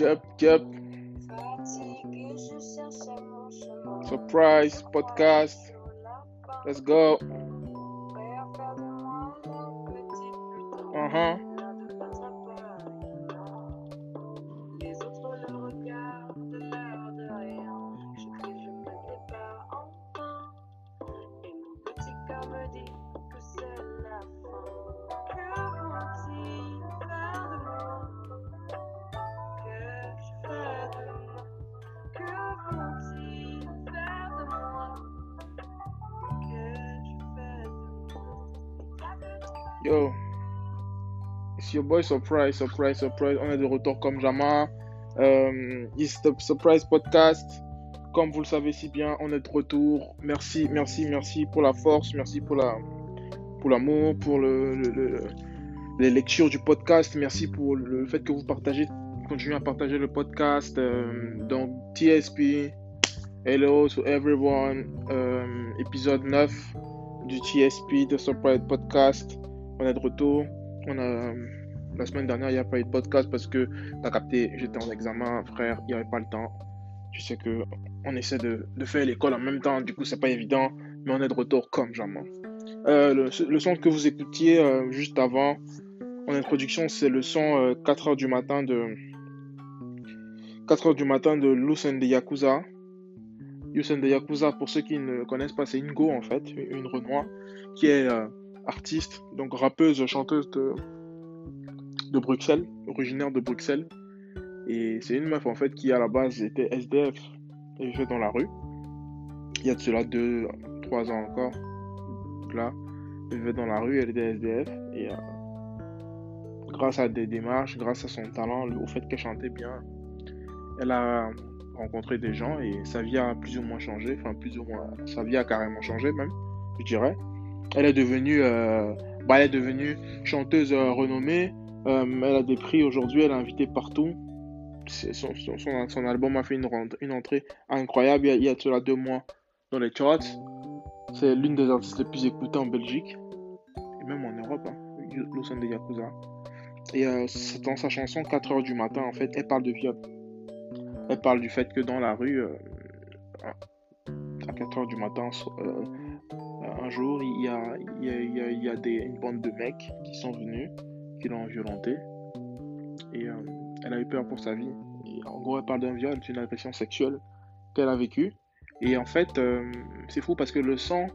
Yep, yep. Surprise podcast. Let's go. Uh huh. Surprise, Surprise, Surprise. On est de retour comme jamais. Euh, it's the Surprise Podcast. Comme vous le savez si bien, on est de retour. Merci, merci, merci pour la force, merci pour la pour l'amour, pour le, le- le- les lectures du podcast. Merci pour le fait que vous partagez, continuez à partager le podcast. Euh, donc TSP, hello to everyone. Euh, épisode 9 du TSP, The Surprise Podcast. On est de retour. On a, la semaine dernière, il n'y a pas eu de podcast parce que, t'as capté, j'étais en examen, frère, il n'y avait pas le temps. Je sais que on essaie de, de faire l'école en même temps, du coup, c'est pas évident, mais on est de retour comme jamais. Euh, le, son que vous écoutiez euh, juste avant, en introduction, c'est le son euh, 4h du matin de 4h du matin de and the Yakuza. And the Yakuza, pour ceux qui ne connaissent pas, c'est Ingo en fait, une Renoir, qui est euh, artiste, donc rappeuse, chanteuse de, de Bruxelles, originaire de Bruxelles. Et c'est une meuf en fait qui à la base était SDF et vivait dans la rue. Il y a de cela 2, 3 ans encore. Donc là, elle vivait dans la rue, elle était SDF. Et euh, grâce à des démarches, grâce à son talent, le- au fait qu'elle chantait bien, elle a rencontré des gens et sa vie a plus ou moins changé. Enfin, plus ou moins, sa vie a carrément changé même, je dirais. Elle est devenue, euh, bah, elle est devenue chanteuse euh, renommée. Euh, elle a des prix aujourd'hui, elle est invitée partout. Son, album a fait une, entrée incroyable il y a, il deux mois dans les charts. C'est l'une des artistes les plus écoutées en Belgique et même en Europe, hein, Yakuza. Et euh, dans sa chanson 4h du matin, en fait, elle parle de viol. Elle parle du fait que dans la rue, euh, à 4h du matin, un jour, il y a, une bande de mecs qui sont venus, qui l'ont violenté. Et euh, elle a eu peur pour sa vie. En gros, elle parle d'un viol, d'une agression sexuelle qu'elle a vécue. Et en fait, euh, c'est fou parce que le sang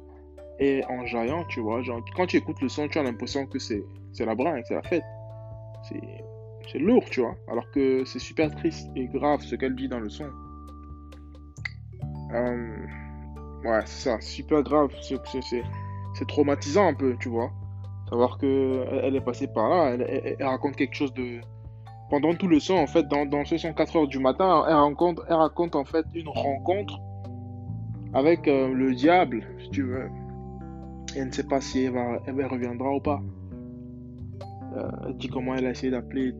est enjaillant, tu vois. Quand tu écoutes le son, tu as l'impression que c'est c'est la brinque, c'est la fête. C'est lourd, tu vois. Alors que c'est super triste et grave ce qu'elle dit dans le son. Euh, ouais, c'est ça, super grave. C'est traumatisant un peu, tu vois. Savoir que elle est passée par là, elle, raconte quelque chose de. Pendant tout le son, en fait, dans, dans ce son 4 heures du matin, elle raconte, elle raconte en fait une rencontre avec euh, le diable, si tu veux. Elle ne sait pas si elle, va, elle reviendra ou pas. Euh, elle dit comment elle a essayé d'appeler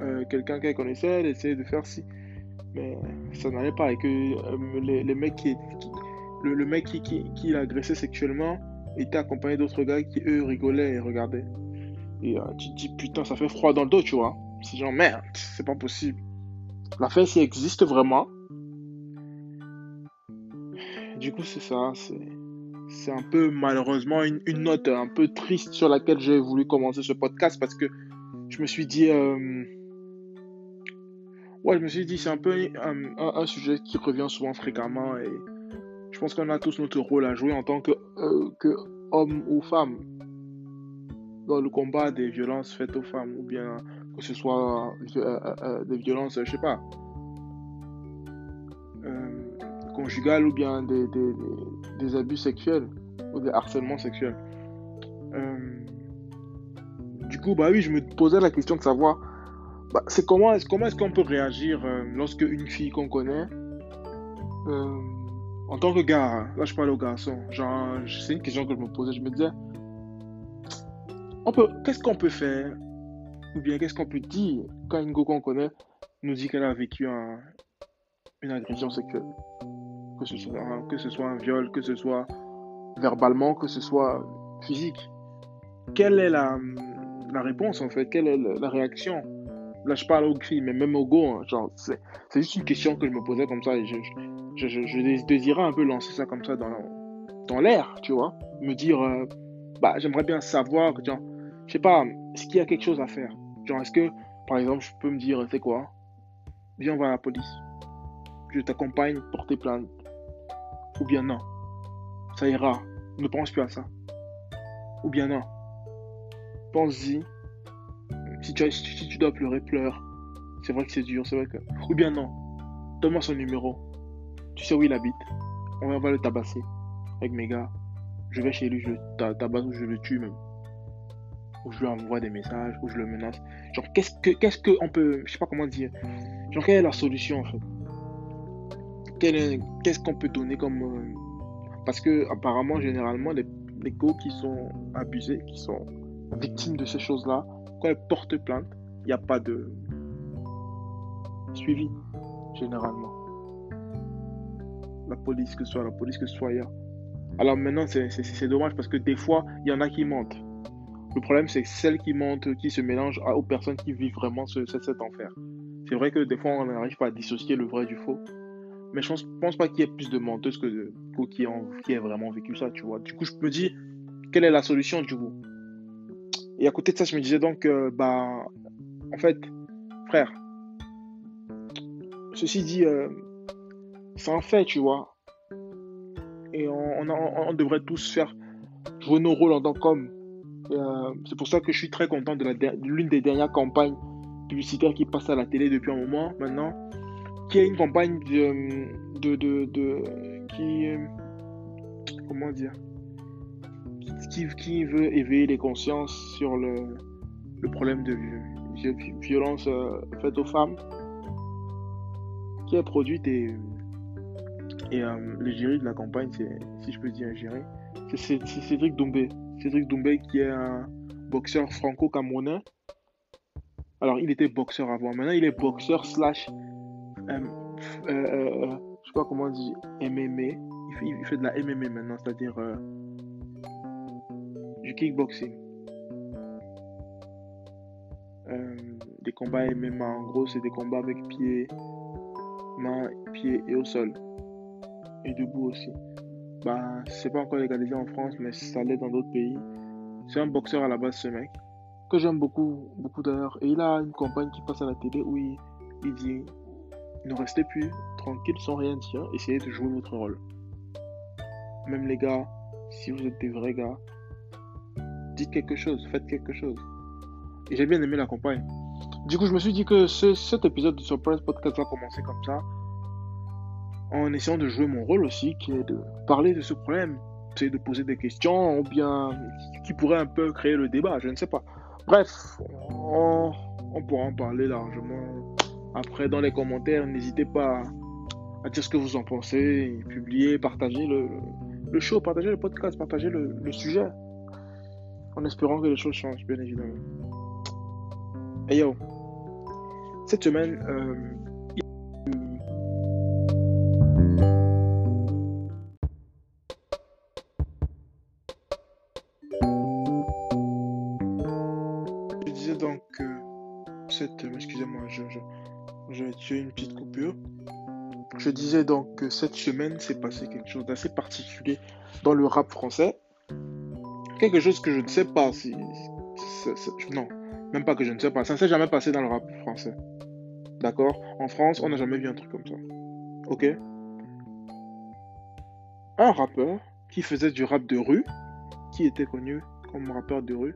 euh, quelqu'un qu'elle connaissait, elle essayait de faire ci. Mais ça n'allait pas. Et que qui, le mec qui, qui, qui l'agressait sexuellement était accompagné d'autres gars qui eux rigolaient et regardaient. Et euh, tu te dis putain, ça fait froid dans le dos, tu vois. C'est genre merde, c'est pas possible. La fesse, existe vraiment. Du coup, c'est ça. C'est un peu malheureusement une, note un peu triste sur laquelle j'ai voulu commencer ce podcast parce que je me suis dit. euh, Ouais, je me suis dit, c'est un peu un, un- un sujet qui revient souvent fréquemment et je pense qu'on a tous notre rôle à jouer en tant que, euh, que homme ou femme dans le combat des violences faites aux femmes ou bien que ce soit euh, euh, des violences, je sais pas, conjugales ou bien des, des, abus sexuels ou des harcèlements sexuels. Du coup, bah oui, je me posais la question de savoir, bah, c'est comment est-ce comment est-ce qu'on peut réagir lorsque une fille qu'on connaît, en tant que gars, hein, là je parle aux garçons, genre, c'est une question que je me posais, je me disais, on peut, qu'est-ce qu'on peut faire? Ou bien qu'est-ce qu'on peut dire? Quand une go qu'on connaît nous dit qu'elle a vécu un- une agression sexuelle. Que ce, soit, un- viol, que ce soit verbalement, que ce soit physique. Quelle est la, réponse en fait? Quelle est la réaction? Là je parle au cri, mais même au go, hein, genre, c'est juste une question que je me posais comme ça je, désirais un peu lancer ça comme ça dans, dans l'air, tu vois. Me dire, euh, bah, j'aimerais bien savoir, genre, je sais pas, est-ce qu'il y a quelque chose à faire? Genre, est-ce que, par exemple, je peux me dire, c'est quoi? Viens, on va à la police. Je t'accompagne, porter plainte. Ou bien non. Ça ira. Ne pense plus à ça. Ou bien non. Pense-y. Si tu, dois pleurer, pleure. C'est vrai que c'est dur, c'est vrai que. Ou bien non. Donne-moi son numéro. Tu sais où il habite. On va le tabasser. Avec mes gars. Je vais chez lui, je tabasse ou je le tue même. Ou je lui envoie des messages, ou je le menace. Genre, qu'est-ce que, qu'est-ce que on peut. Je sais pas comment dire. Genre, quelle est la solution en fait? Qu'est-ce qu'on peut donner comme. Euh, parce que, apparemment, généralement, les, les go qui sont abusés, qui sont victimes de ces choses-là, quand elles portent plainte, il n'y a pas de suivi, généralement. La police, que ce soit la police, que ce soit ailleurs. Alors maintenant, c'est dommage parce que des fois, il y en a qui mentent. Le problème, c'est celles qui mentent, qui se mélangent aux personnes qui vivent vraiment ce, cet enfer. C'est vrai que des fois, on n'arrive pas à dissocier le vrai du faux. Mais je pense, pense pas qu'il y ait plus de menteuses que de qui, ont, qui aient vraiment vécu ça, tu vois. Du coup, je me dis, quelle est la solution, du coup? Et à côté de ça, je me disais donc, euh, bah, en fait, frère, ceci dit, euh, c'est un fait, tu vois. Et on, on, devrait tous faire jouer nos rôles en tant qu'hommes. Euh, c'est pour ça que je suis très content de l'une des dernières campagnes publicitaires qui passe à la télé depuis un moment maintenant, qui est une campagne de, de, de, qui, euh, comment dire, qui, veut éveiller les consciences sur le, problème de violence euh, faite aux femmes, qui est produite et et euh, de la campagne, si je peux dire c'est, Cédric Doumbé. Cédric Doumbé qui est un boxeur franco-camerounais. Alors, il était boxeur avant. Maintenant, il est boxeur slash. Euh, euh, je sais pas comment on dit. MMA. Il fait de la MMA maintenant, c'est-à-dire du kickboxing. des combats MMA, en gros, c'est des combats avec pieds, mains, pieds et au sol et debout aussi. Bah, c'est pas encore légalisé en France, mais ça l'est dans d'autres pays. C'est un boxeur à la base, ce mec, que j'aime beaucoup, beaucoup d'ailleurs. Et il a une campagne qui passe à la télé où il, dit Ne restez plus tranquille sans rien dire, essayez de jouer votre rôle. Même les gars, si vous êtes des vrais gars, dites quelque chose, faites quelque chose. Et j'ai bien aimé la campagne. Du coup, je me suis dit que cet épisode de Surprise Podcast va commencer comme ça en essayant de jouer mon rôle aussi, qui est de parler de ce problème, c'est de poser des questions, ou bien qui pourrait un peu créer le débat, je ne sais pas. Bref, on, pourra en parler largement après dans les commentaires. N'hésitez pas à dire ce que vous en pensez, publier, partager le, le show, partager le podcast, partager le, sujet, en espérant que les choses changent, bien évidemment. Et yo, cette semaine, euh, j'ai une petite coupure. Je disais donc que cette semaine s'est passé quelque chose d'assez particulier dans le rap français. Quelque chose que je ne sais pas si. non, même pas que je ne sais pas. Ça ne s'est jamais passé dans le rap français. D'accord? En France, on n'a jamais vu un truc comme ça. Ok? Un rappeur qui faisait du rap de rue, qui était connu comme rappeur de rue,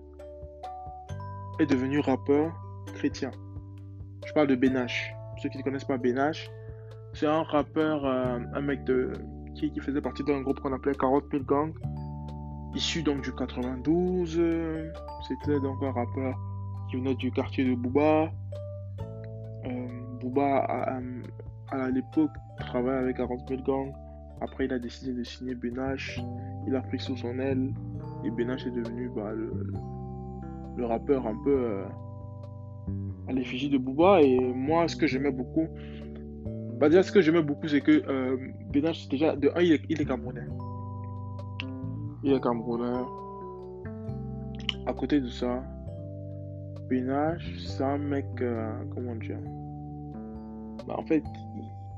est devenu rappeur chrétien. Je parle de Benache ceux qui ne connaissent pas Benache, c'est un rappeur, euh, un mec de, qui, faisait partie d'un groupe qu'on appelait 40 000 Gang, issu donc du 92. C'était donc un rappeur qui venait du quartier de Booba. Euh, Booba, à, l'époque, travaillait avec 40 000 Gang. Après, il a décidé de signer Benache. Il a pris sous son aile. Et Benache est devenu bah, le, rappeur un peu. Euh, à l'effigie de Booba. Et moi, ce que j'aimais beaucoup, bah déjà, ce que j'aimais beaucoup, c'est que euh, c'est déjà, de un, il est, il est camerounais. Il est camerounais. À côté de ça, Benach, c'est un mec, euh, comment dire? Bah, En fait,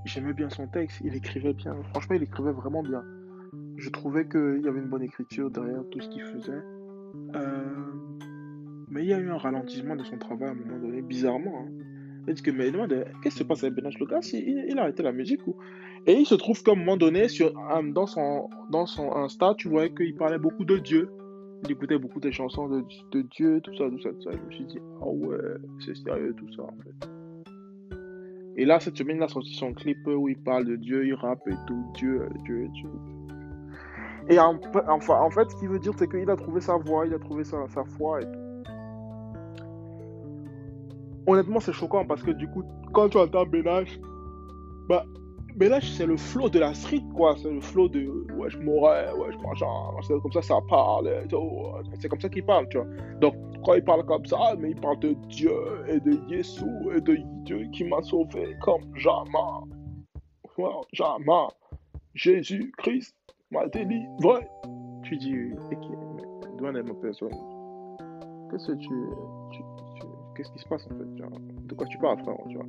j'aimais bien son texte, il écrivait bien. Franchement, il écrivait vraiment bien. Je trouvais qu'il y avait une bonne écriture derrière tout ce qu'il faisait. Euh, mais il y a eu un ralentissement de son travail à un moment donné, bizarrement. Hein. Il que, mais demande, qu'est-ce qui se passe avec Benach le gars il, a arrêté la musique ou... Et il se trouve qu'à un moment donné, sur, dans, son, dans son Insta, tu voyais qu'il parlait beaucoup de Dieu. Il écoutait beaucoup des chansons de, de, Dieu, tout ça, tout ça, tout ça. Je me suis dit, ah ouais, c'est sérieux tout ça en fait. Et là, cette semaine, il a sorti son clip où il parle de Dieu, il rappe et tout, Dieu, Dieu, Dieu. Et en, enfin, en fait, ce qu'il veut dire, c'est qu'il a trouvé sa voix, il a trouvé sa, sa foi et tout. Honnêtement, c'est choquant parce que du coup, quand tu entends Benach, bah, mais là, c'est le flow de la street, quoi. C'est le flow de ouais, je mourrais, ouais, je c'est comme ça, ça parle. C'est comme ça qu'il parle, tu vois. Donc, quand il parle comme ça, mais il parle de Dieu et de Jésus et de Dieu qui m'a sauvé comme jamais. jamais. Jésus-Christ m'a délivré. Tu dis, d'où est ma personne Qu'est-ce que tu, tu, Qu'est-ce qui se passe en fait De quoi tu parles, frère tu vois?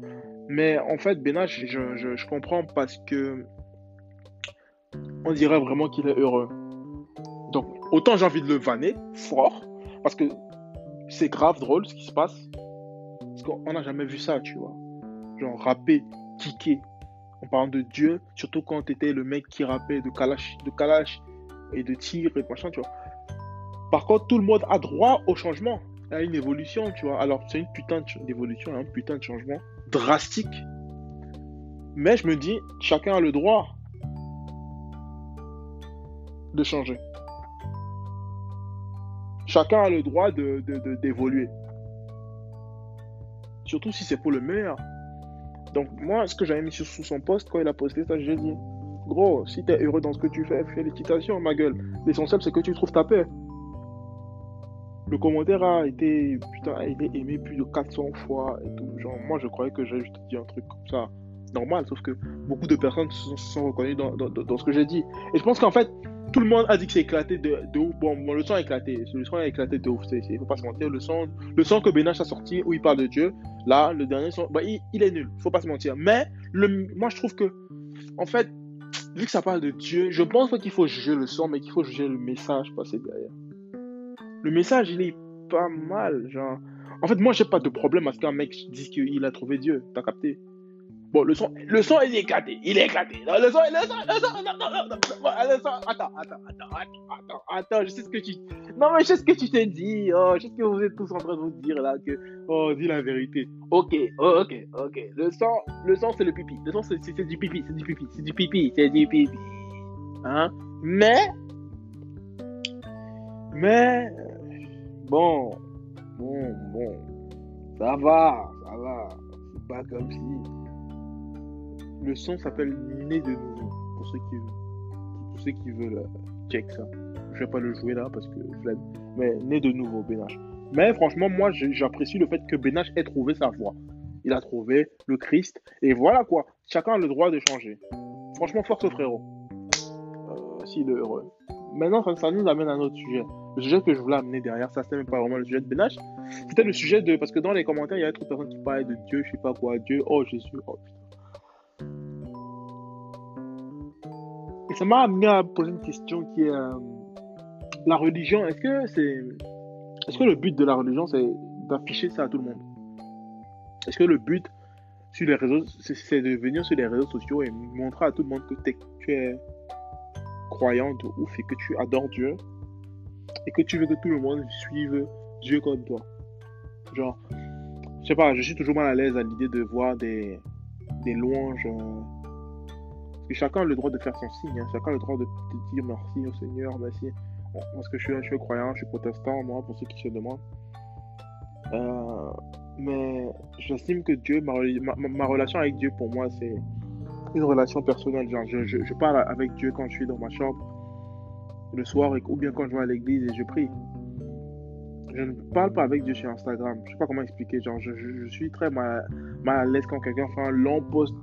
Mais en fait, Benach, je, je, comprends parce que on dirait vraiment qu'il est heureux. Donc, autant j'ai envie de le vanner fort, parce que c'est grave drôle ce qui se passe. Parce qu'on n'a jamais vu ça, tu vois. Genre, rapper, kicker, en parlant de Dieu, surtout quand tu étais le mec qui rappait de Kalash, de Kalash et de tir et machin, tu vois. Par contre, tout le monde a droit au changement, à une évolution, tu vois. Alors, c'est une putain d'évolution, un putain de changement drastique. Mais je me dis, chacun a le droit de changer. Chacun a le droit d'évoluer. De, Surtout si c'est pour le meilleur. Donc moi, ce que j'avais mis sous son poste quand il a posté ça, j'ai dit, gros, si t'es heureux dans ce que tu fais, félicitations, ma gueule. L'essentiel, c'est que tu trouves ta paix. Le commentaire a été, putain, a été aimé plus de 400 fois et tout. Genre, moi, je croyais que j'allais juste dire un truc comme ça, normal, sauf que beaucoup de personnes se sont, reconnues dans, dans, ce que j'ai dit. Et je pense qu'en fait, tout le monde a dit que c'est éclaté de, de ouf. Bon, le son a éclaté. Le son a éclaté de ouf. Il faut pas se mentir. Le son, le son que Benach a sorti où il parle de Dieu, là, le dernier son, bah, il, est nul. Faut pas se mentir. Mais le, moi, je trouve que, en fait, vu que ça parle de Dieu, je pense pas qu'il faut juger le son, mais qu'il faut juger le message passé derrière le message, il est pas mal. Genre... En fait, moi, j'ai pas de problème à ce qu'un mec dise qu'il a trouvé Dieu. T'as capté? Bon, le son, le son, il est éclaté. Il est éclaté. le son, le son, le son, non, non, non, non, le son, attends, attends, attends, attends, attends, je sais ce que tu... Non, mais je sais ce que tu t'es dit. Oh, je sais ce que vous êtes tous en train de vous dire, là, que... Oh, dis la vérité. Ok, oh, ok, ok. Le son, le son, c'est le pipi. Le son, c'est du pipi, c'est du pipi, c'est du pipi, c'est du pipi. Hein? Mais... Mais... Bon, bon, bon. Ça va, ça va. C'est pas comme si. Le son s'appelle Né de nouveau. Pour ceux qui, veulent euh, check ça. Je vais pas le jouer là parce que Mais Né de nouveau, Benache. Mais franchement, moi, j'apprécie le fait que Benache ait trouvé sa voix. Il a trouvé le Christ. Et voilà quoi. Chacun a le droit de changer. Franchement, force frérot. Euh, S'il est heureux. Maintenant, ça nous amène à un autre sujet le sujet que je voulais amener derrière ça, c'était même pas vraiment le sujet de Benach. C'était le sujet de. Parce que dans les commentaires, il y trop de personnes qui parlaient de Dieu, je sais pas quoi, Dieu, oh Jésus, oh putain. Et ça m'a amené à poser une question qui est. Euh, la religion, est-ce que c'est. Est-ce que le but de la religion, c'est d'afficher ça à tout le monde? Est-ce que le but sur les réseaux, c'est de venir sur les réseaux sociaux et montrer à tout le monde que tu es croyant de ouf et que tu adores Dieu? Et que tu veux que tout le monde suive Dieu comme toi. Genre, je sais pas, je suis toujours mal à l'aise à l'idée de voir des, louanges. Euh, parce que chacun a le droit de faire son signe, hein. chacun a le droit de, dire merci au Seigneur, merci. parce que je suis, je suis croyant, je suis protestant, moi, pour ceux qui se demandent. Euh, mais j'estime que Dieu, ma, relation avec Dieu, pour moi, c'est une relation personnelle. Genre, je, je, parle avec Dieu quand je suis dans ma chambre le soir ou bien quand je vais à l'église et je prie. Je ne parle pas avec Dieu sur Instagram. Je sais pas comment expliquer. Genre, je, suis très mal, à l'aise quand quelqu'un fait un long post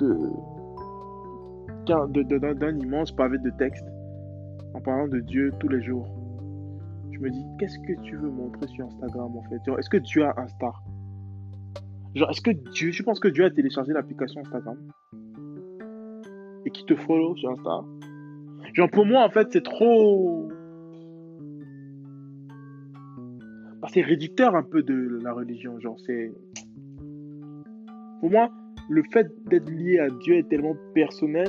d'un immense pavé de texte en parlant de Dieu tous les jours. Je me dis, qu'est-ce que tu veux montrer sur Instagram en fait? Est-ce que Dieu a un star? Genre, est-ce que Dieu, tu penses que Dieu a téléchargé l'application Instagram? Et qui te follow sur Insta? Genre, pour moi, en fait, c'est trop. Bah, c'est réducteur un peu de la religion. Genre, c'est. Pour moi, le fait d'être lié à Dieu est tellement personnel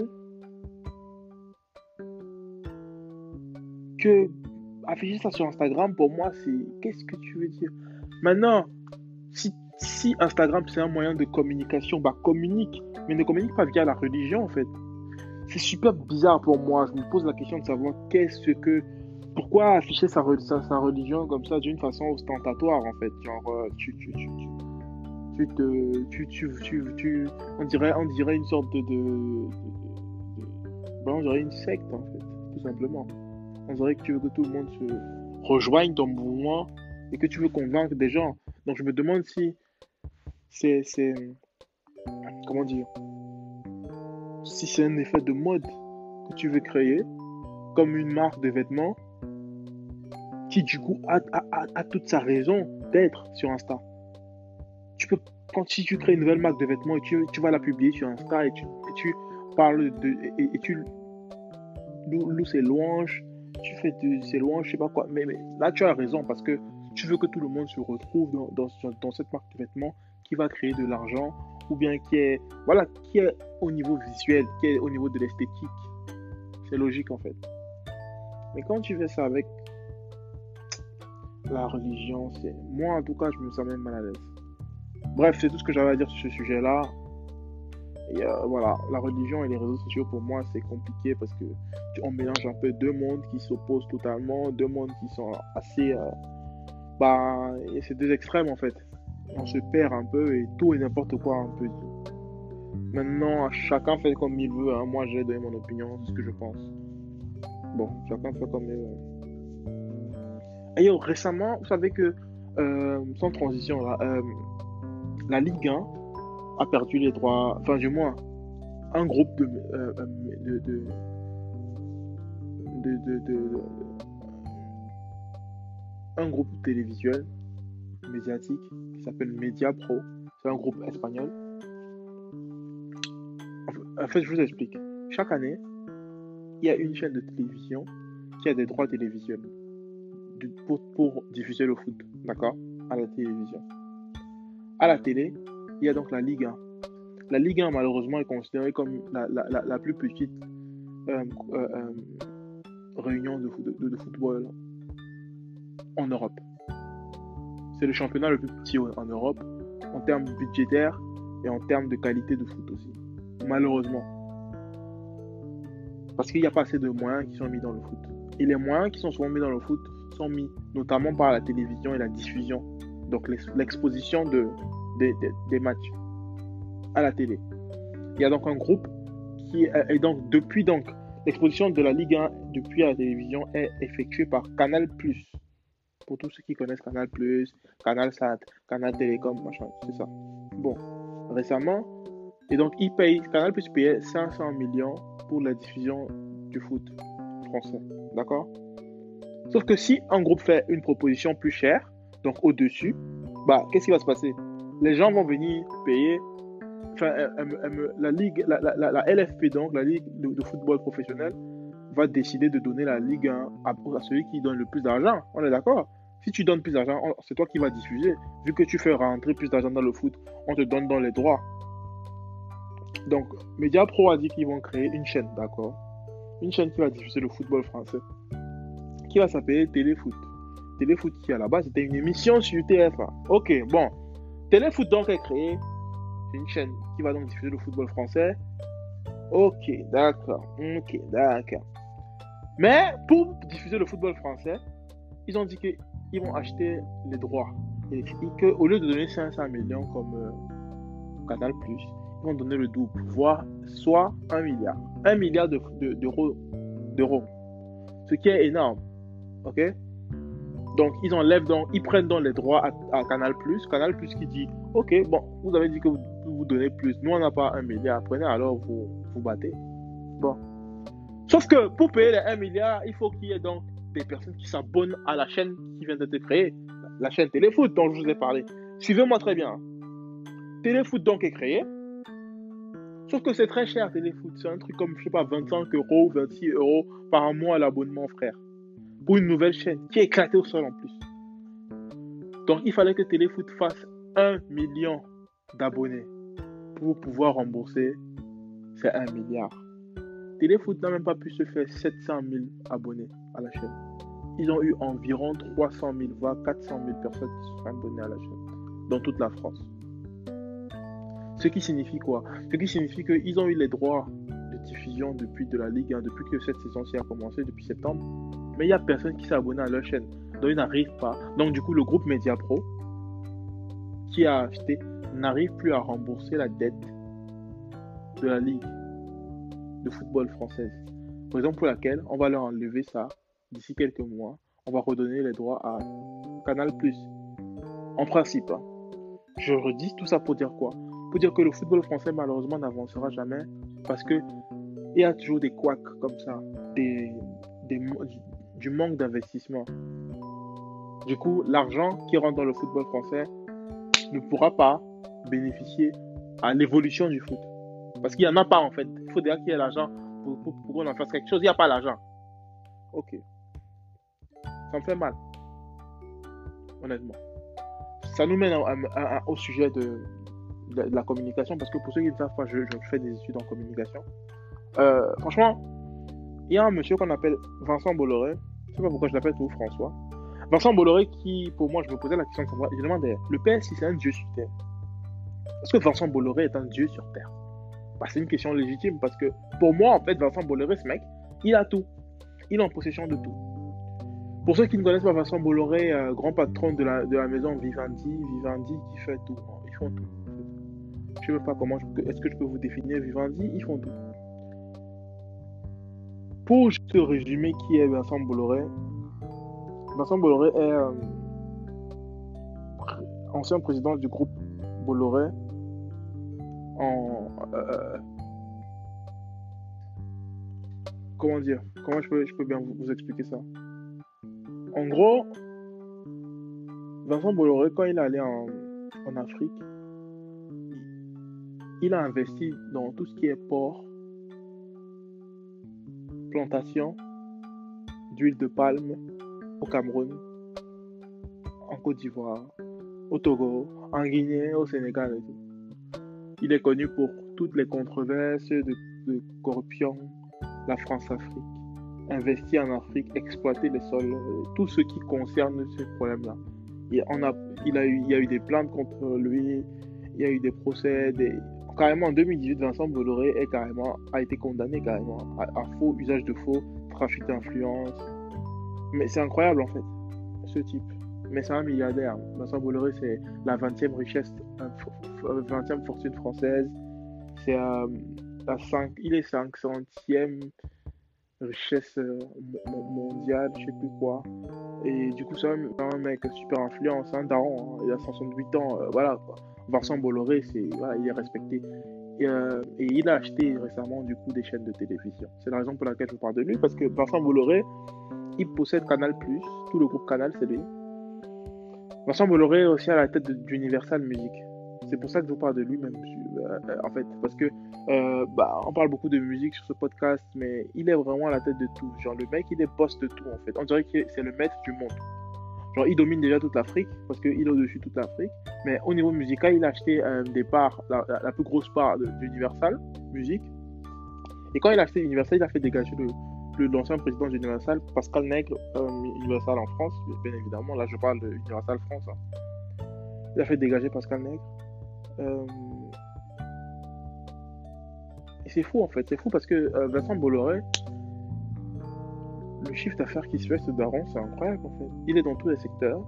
que afficher ça sur Instagram, pour moi, c'est. Qu'est-ce que tu veux dire? Maintenant, si, si Instagram c'est un moyen de communication, bah communique, mais ne communique pas via la religion en fait. C'est super bizarre pour moi. Je me pose la question de savoir qu'est-ce que. Pourquoi afficher sa, sa, religion comme ça d'une façon ostentatoire en fait Genre, euh, tu, tu, tu, tu, te, tu, tu, tu, on, dirait, on dirait une sorte de. de, bah, on dirait une secte en fait, tout simplement. On dirait que tu veux que tout le monde se rejoigne ton mouvement et que tu veux convaincre des gens. Donc je me demande si c'est. Comment dire Si c'est un effet de mode que tu veux créer, comme une marque de vêtements, qui du coup a, toute sa raison d'être sur Insta. Tu peux, quand si tu crées une nouvelle marque de vêtements et tu, tu vas la publier sur Insta et tu, parles de. et, tu loues ses louanges, tu fais de ses louanges, je sais pas quoi. Mais, mais là, tu as raison parce que tu veux que tout le monde se retrouve dans, cette marque de vêtements qui va créer de l'argent ou bien qui est, voilà, qui est au niveau visuel, qui est au niveau de l'esthétique. C'est logique en fait. Mais quand tu fais ça avec la religion, c'est moi en tout cas, je me sens même mal à l'aise. Bref, c'est tout ce que j'avais à dire sur ce sujet-là. Et euh, voilà, la religion et les réseaux sociaux pour moi c'est compliqué parce que on mélange un peu deux mondes qui s'opposent totalement, deux mondes qui sont assez euh, bah, c'est deux extrêmes en fait. On se perd un peu et tout et n'importe quoi un peu. Maintenant, chacun fait comme il veut. Hein. Moi, j'ai donné mon opinion, c'est ce que je pense. Bon, chacun fait comme il veut. Et récemment, vous savez que, euh, sans transition, là, euh, la Ligue 1 a perdu les droits, enfin du moins, un groupe de, euh, de, de, de, de un groupe télévisuel médiatique s'appelle Media Pro. C'est un groupe espagnol. En fait, je vous explique. Chaque année, il y a une chaîne de télévision qui a des droits télévisuels pour, diffuser le foot, d'accord À la télévision. À la télé, il y a donc la Ligue 1. La Ligue 1, malheureusement, est considérée comme la, plus petite euh, euh, euh, réunion de football en Europe. C'est le championnat le plus petit en Europe en termes budgétaires et en termes de qualité de foot aussi. Malheureusement. Parce qu'il n'y a pas assez de moyens qui sont mis dans le foot. Et les moyens qui sont souvent mis dans le foot sont mis notamment par la télévision et la diffusion. Donc l'exposition de, des matchs à la télé. Il y a donc un groupe qui est donc depuis donc l'exposition de la Ligue 1 depuis la télévision est effectuée par Canal+ pour tous ceux qui connaissent Canal+, Canal Sat, Canal Télécom, machin, c'est ça. Bon, récemment, et donc ils payent, Canal Plus payait 500 millions pour la diffusion du foot français, d'accord? Sauf que si un groupe fait une proposition plus chère, donc au-dessus, bah qu'est-ce qui va se passer? Les gens vont venir payer Enfin, la ligue, la, la, la, LFP donc, la ligue de, football professionnel, va décider de donner la ligue à celui qui donne le plus d'argent. On est d'accord? Si tu donnes plus d'argent, c'est toi qui vas diffuser. Vu que tu fais rentrer plus d'argent dans le foot, on te donne dans les droits. Donc, Media Pro a dit qu'ils vont créer une chaîne, d'accord? Une chaîne qui va diffuser le football français. Qui va s'appeler Téléfoot. Téléfoot qui à la base était une émission sur TF1. Ok, bon. Téléfoot donc est créé. C'est une chaîne qui va donc diffuser le football français. Ok, d'accord. Ok, d'accord. Mais pour diffuser le football français, ils ont dit que ils vont acheter les droits. Et, que au lieu de donner 500 millions comme euh, Canal, ils vont donner le double, voire soit 1 milliard. 1 milliard d'euros. d'euros. Ce qui est énorme. Ok? Donc, ils enlèvent donc, ils prennent donc les droits à, Canal Canal qui dit Ok, bon, vous avez dit que vous, vous donnez plus. Nous, on n'a pas un milliard. Prenez alors, vous, vous battez. Bon. Sauf que pour payer les 1 milliard, il faut qu'il y ait donc des personnes qui s'abonnent à la chaîne qui vient d'être créée, la chaîne Téléfoot dont je vous ai parlé. Suivez-moi très bien. Téléfoot donc est créé. Sauf que c'est très cher, Téléfoot. C'est un truc comme, je sais pas, 25 euros, 26 euros par mois l'abonnement, frère. Pour une nouvelle chaîne qui est éclatée au sol en plus. Donc il fallait que Téléfoot fasse 1 million d'abonnés pour pouvoir rembourser ces 1 milliard. Téléfoot n'a même pas pu se faire 700 000 abonnés à la chaîne. Ils ont eu environ 300 000, voire 400 000 personnes qui se sont abonnées à la chaîne dans toute la France. Ce qui signifie quoi? Ce qui signifie qu'ils ont eu les droits de diffusion depuis de la Ligue 1, depuis que cette saison-ci a commencé, depuis septembre. Mais il n'y a personne qui s'est abonné à leur chaîne. Donc ils n'arrivent pas. Donc du coup, le groupe Media Pro, qui a acheté, n'arrive plus à rembourser la dette de la Ligue de football française. Raison pour laquelle on va leur enlever ça d'ici quelques mois. On va redonner les droits à Canal+. En principe. Hein. Je redis tout ça pour dire quoi? Pour dire que le football français malheureusement n'avancera jamais parce que il y a toujours des couacs comme ça, des, du manque d'investissement. Du coup, l'argent qui rentre dans le football français ne pourra pas bénéficier à l'évolution du foot. Parce qu'il n'y en a pas en fait. Il faut déjà qu'il y ait l'argent pour, pour, qu'on en fasse quelque chose. Il n'y a pas l'argent. Ok. Ça me fait mal. Honnêtement. Ça nous mène au sujet de, la communication. Parce que pour ceux qui ne savent pas, je, fais des études en communication. Euh, franchement, il y a un monsieur qu'on appelle Vincent Bolloré. Je ne sais pas pourquoi je l'appelle tout François. Vincent Bolloré qui, pour moi, je me posais la question de savoir. Demandais, le Père, si c'est un dieu sur terre. Est-ce que Vincent Bolloré est un dieu sur terre? Bah, c'est une question légitime parce que pour moi, en fait, Vincent Bolloré, ce mec, il a tout. Il est en possession de tout. Pour ceux qui ne connaissent pas Vincent Bolloré, euh, grand patron de la, maison Vivendi, Vivendi qui fait tout. Ils font tout. Je ne sais pas comment. Est-ce que je peux vous définir Vivendi? Ils font tout. Pour juste résumer qui est Vincent Bolloré, Vincent Bolloré est euh, ancien président du groupe Bolloré. Euh, comment dire? Comment je peux bien vous, expliquer ça? En gros, Vincent Bolloré, quand il est allé en, en Afrique, il a investi dans tout ce qui est port, plantation d'huile de palme au Cameroun, en Côte d'Ivoire, au Togo, en Guinée, au Sénégal et tout. Il est connu pour toutes les controverses de, corruption, la France-Afrique, investir en Afrique, exploiter les sols, euh, tout ce qui concerne ce problème-là. Il, a, il, a eu, il y a eu des plaintes contre lui, il y a eu des procès, carrément en 2018, Vincent Bolloré est carrément, a été condamné carrément à, faux, usage de faux, trafic d'influence. Mais c'est incroyable en fait, ce type mais c'est un milliardaire. Vincent Bolloré, c'est la 20e richesse, 20e euh, fortune française. C'est euh, la 5, il est 500e richesse euh, mondiale, je sais plus quoi. Et du coup, c'est un, mec super influent, un daron, hein. il a 68 ans, voilà quoi. Vincent Bolloré, c'est, il est respecté. Et, et, il a acheté récemment du coup des chaînes de télévision. C'est la raison pour laquelle je parle de lui, parce que Vincent Bolloré, il possède Canal+, tout le groupe Canal, c'est lui. Vincent Bolloré est aussi à la tête d'Universal Music. C'est pour ça que je vous parle de lui même, euh, en fait, parce que euh, bah, on parle beaucoup de musique sur ce podcast, mais il est vraiment à la tête de tout. Genre le mec, il est boss de tout en fait. On dirait que c'est le maître du monde. Genre il domine déjà toute l'Afrique parce qu'il est au-dessus de toute l'Afrique. Mais au niveau musical, il a acheté euh, des la, plus grosse part d'Universal Music. Et quand il a acheté Universal, il a fait dégager le, l'ancien président d'Universal, Pascal Nègre, euh, Universal en France, bien évidemment, là je parle de Universal France. Hein. Il a fait dégager Pascal Nègre. Euh, et c'est fou en fait, c'est fou parce que euh, Vincent Bolloré, le chiffre d'affaires qui se fait ce daron, c'est incroyable en fait. Il est dans tous les secteurs.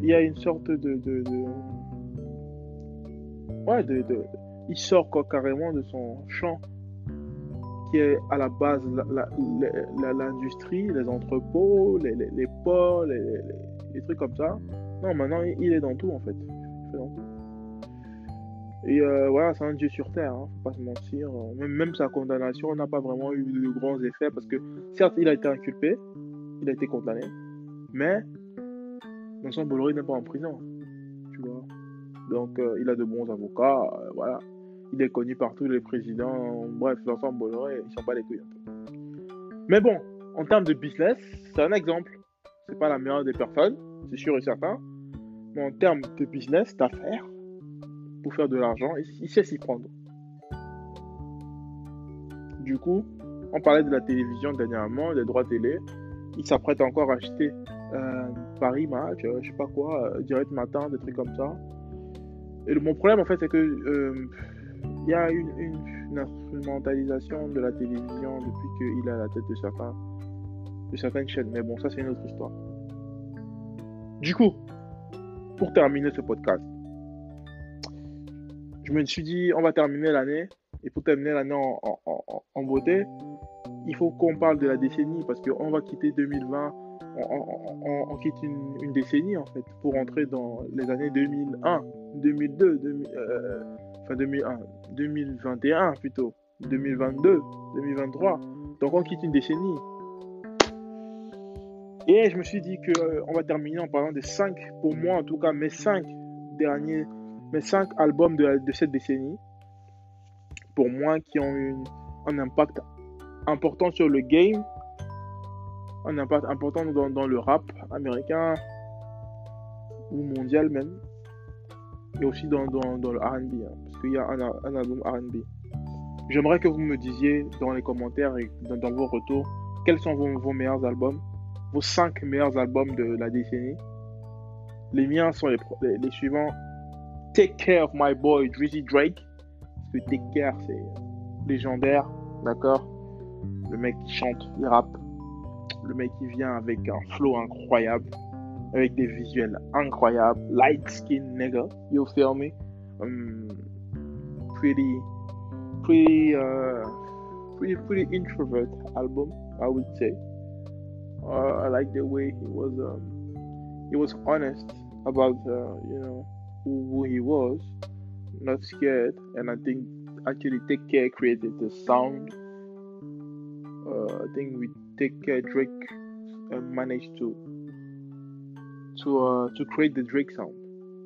Il y a une sorte de. de, Ouais, de, il sort quoi, carrément de son champ à la base l'industrie, les entrepôts, les, les, ports, les, trucs comme ça. Non, maintenant il est dans tout en fait. Et euh, voilà, c'est un dieu sur terre, hein, faut pas se mentir. Même, même sa condamnation n'a pas vraiment eu de grands effets parce que certes il a été inculpé, il a été condamné, mais Vincent Bolloré n'est pas en prison. Tu vois. Donc, euh, il a de bons avocats. euh, voilà. Il est connu par tous les présidents. Bref, l'ensemble Bolloré, ils s'en bat les couilles un. Mais bon, en termes de business, c'est un exemple. C'est pas la meilleure des personnes, c'est sûr et certain. Mais en termes de business, d'affaires, pour faire de l'argent, il, il sait s'y prendre. Du coup, on parlait de la télévision dernièrement, des droits télé. Il s'apprête encore à acheter euh, Paris Match, euh, je sais pas quoi, euh, Direct Matin, des trucs comme ça. Et le, mon problème, en fait, c'est que il y a une, instrumentalisation de la télévision depuis qu'il à la tête de, certains, de certaines chaînes. Mais bon, ça, c'est une autre histoire. Du coup, pour terminer ce podcast, je me suis dit, on va terminer l'année. Et pour terminer l'année en, beauté, il faut qu'on parle de la décennie parce qu'on va quitter 2020, on, quitte une, décennie en fait pour entrer dans les années 2001, 2002, 2000, euh, enfin 2001, 2021 plutôt, 2022, 2023. Donc on quitte une décennie. Et je me suis dit que euh, va terminer en parlant des 5, pour moi en tout cas, mes 5 derniers, mes 5 albums de, cette décennie, pour moi qui ont eu un impact important sur le game, un impact important dans, le rap américain ou mondial même, et aussi dans, dans, le RB, hein, parce qu'il y a un, album RB. J'aimerais que vous me disiez dans les commentaires et dans, vos retours quels sont vos, vos, meilleurs albums, vos 5 meilleurs albums de la décennie. Les miens sont les, les suivants Take Care of My Boy Drizzy Drake, parce que Take Care c'est légendaire, d'accord? Le mec qui chante, il rappe. Le mec qui vient avec un flow incroyable, avec des visuels incroyables. Light skin nigga, you feel me? Um, pretty, pretty, uh, pretty, pretty introvert album, I would say. Uh, I like the way he was, um, he was honest about, uh, you know, who, he was, not scared, and I think actually Take Care created the sound uh, I think we take uh, Drake uh, managed to to uh, to create the Drake sound.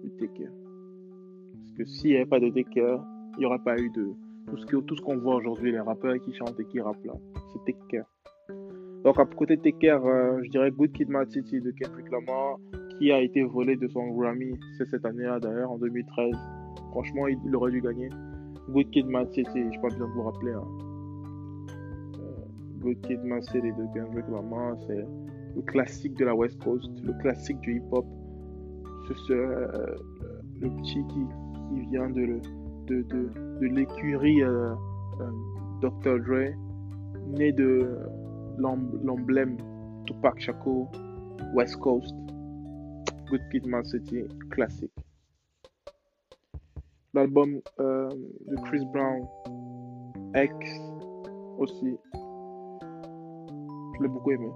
We take care. Parce que s'il n'y avait pas de Take Care, il n'y aurait pas eu de tout ce que tout ce qu'on voit aujourd'hui, les rappeurs qui chantent et qui rappent là. C'est Take Care. Donc à côté de Take Care, euh, je dirais Good Kid, Mad City de Kendrick Lamar, qui a été volé de son Grammy, cette année-là d'ailleurs, en 2013. Franchement, il, aurait dû gagner. Good Kid, Mad City, je n'ai pas besoin de vous rappeler. Hein. Good Kid, Mad City de Kendrick Lamar, c'est le classique de la West Coast, le classique du hip-hop. C'est euh, le petit qui, qui vient de, de, de, l'écurie euh, euh, Dr. Dre, né de l'emblème Tupac Shakur, West Coast. Good Kid, Mad City, classique. L'album de Chris Brown, X, aussi, je l'ai beaucoup aimé.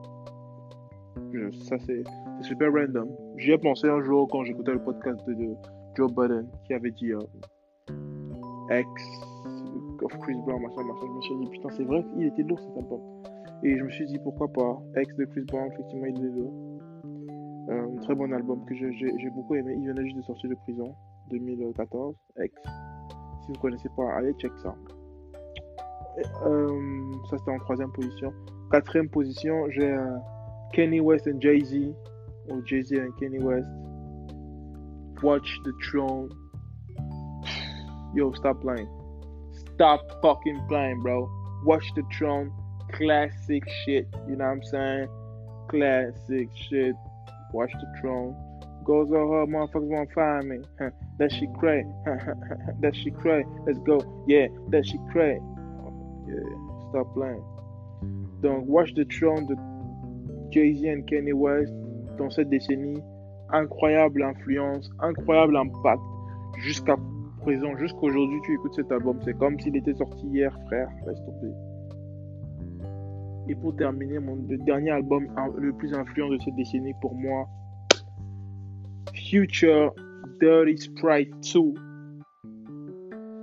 Ça, c'est super random. J'y ai pensé un jour quand j'écoutais le podcast de, de, Joe Budden qui avait dit euh, X of Chris Brown, machin, machin. Je me suis dit, putain, c'est vrai, il était lourd cet album. Et je me suis dit, pourquoi pas X de Chris Brown, effectivement, il est lourd. Euh, un très bon album que j'ai beaucoup aimé. Il venait juste de sortir de prison, 2014, X. Si vous connaissez pas, allez check ça. Euh, ça c'était en troisième position. Quatrième position, j'ai euh, Kenny West et Jay-Z. Ou Jay-Z et Kenny West. Watch the Throne. Yo, stop playing. Stop fucking playing, bro. Watch the Throne. Classic shit. You know what I'm saying? Classic shit. Watch the Throne. Goes on her, motherfuckers won't find me. that shit cray. that shit cray. Let's go. Yeah, that shit cray. Yeah, stop playing. Donc, Watch the Throne de Jay-Z et Kanye West dans cette décennie, incroyable influence, incroyable impact jusqu'à présent, jusqu'à aujourd'hui. Tu écoutes cet album, c'est comme s'il était sorti hier, frère. Laisse tomber. Et pour terminer, mon le dernier album le plus influent de cette décennie pour moi, Future Dirty Sprite 2.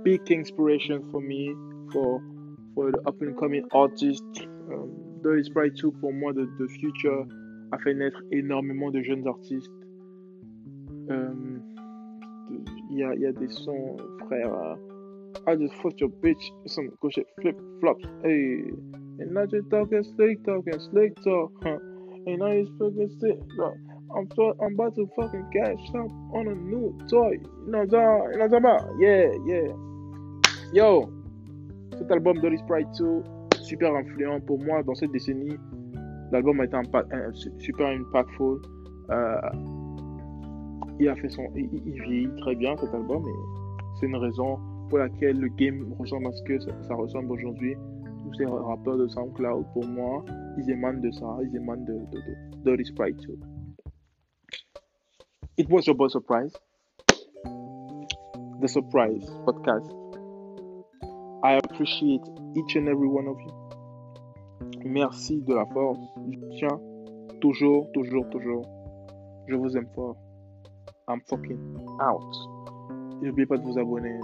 Big inspiration for me, for for the up and coming artist. Um, Dirty Sprite 2 pour moi de, Future a fait naître énormément de jeunes artistes. Um, il y a, des sons, frère. euh, I just fucked your bitch, some shit flip flops, hey. And now just talking slick talking slick talk, huh? And I just fucking sick, bro. I'm so, I'm about to fucking cash out on a new toy. You know what you? Yeah, yeah. Yo, cet album Dolly Sprite 2, super influent pour moi dans cette décennie. L'album a été un, un super impactful. Euh, il a fait son, il, il- il vieillit très bien cet album et c'est une raison pour laquelle le game ressemble à ce que ça ressemble aujourd'hui. Tous ces rappeurs de SoundCloud, pour moi, ils émanent de ça, ils émanent de, de, Sprite 2. It was your boy surprise. The surprise podcast. I appreciate each and every one of you. Merci de la force, soutien. Toujours, toujours, toujours. Je vous aime fort. I'm fucking out. N'oubliez pas de vous abonner,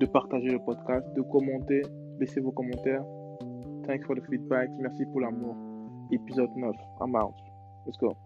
de partager le podcast, de commenter, laisser vos commentaires. Thanks for the feedback. Merci pour l'amour. Épisode 9. I'm out. Let's go.